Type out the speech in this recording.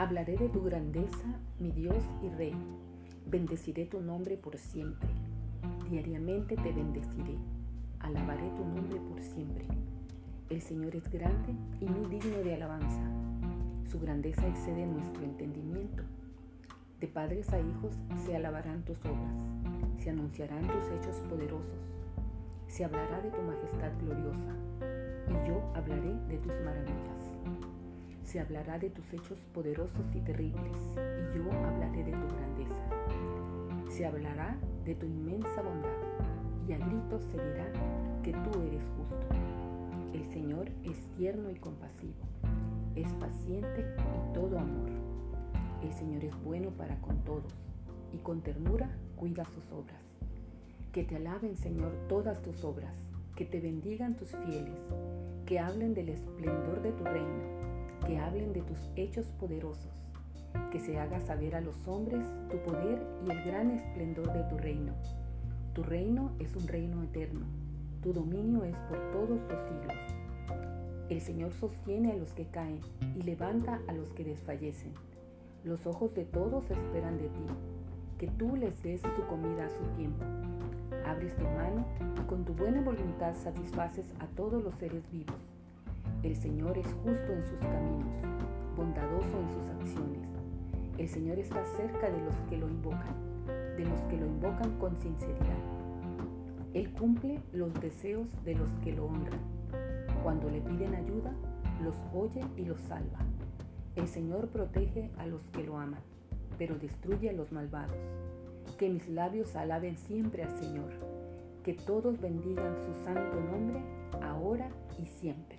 Hablaré de tu grandeza, mi Dios y Rey. Bendeciré tu nombre por siempre. Diariamente te bendeciré. Alabaré tu nombre por siempre. El Señor es grande y muy digno de alabanza. Su grandeza excede nuestro entendimiento. De padres a hijos se alabarán tus obras, se anunciarán tus hechos poderosos, se hablará de tu majestad gloriosa, y yo hablaré de tus maravillas. Se hablará de tus hechos poderosos y terribles, y yo hablaré de tu grandeza. Se hablará de tu inmensa bondad, y a gritos se dirá que tú eres justo. El Señor es tierno y compasivo, es paciente y todo amor. El Señor es bueno para con todos, y con ternura cuida sus obras. Que te alaben, Señor, todas tus obras, que te bendigan tus fieles, que hablen del esplendor de tu reino que hablen de tus hechos poderosos, que se haga saber a los hombres tu poder y el gran esplendor de tu reino. Tu reino es un reino eterno, tu dominio es por todos los siglos. El Señor sostiene a los que caen y levanta a los que desfallecen. Los ojos de todos esperan de ti, que tú les des su comida a su tiempo. Abres tu mano y con tu buena voluntad satisfaces a todos los seres vivos. El Señor es justo en sus caminos, bondadoso en sus acciones. El Señor está cerca de los que lo invocan, de los que lo invocan con sinceridad. Él cumple los deseos de los que lo honran. Cuando le piden ayuda, los oye y los salva. El Señor protege a los que lo aman, pero destruye a los malvados. Que mis labios alaben siempre al Señor. Que todos bendigan su santo nombre, ahora y siempre.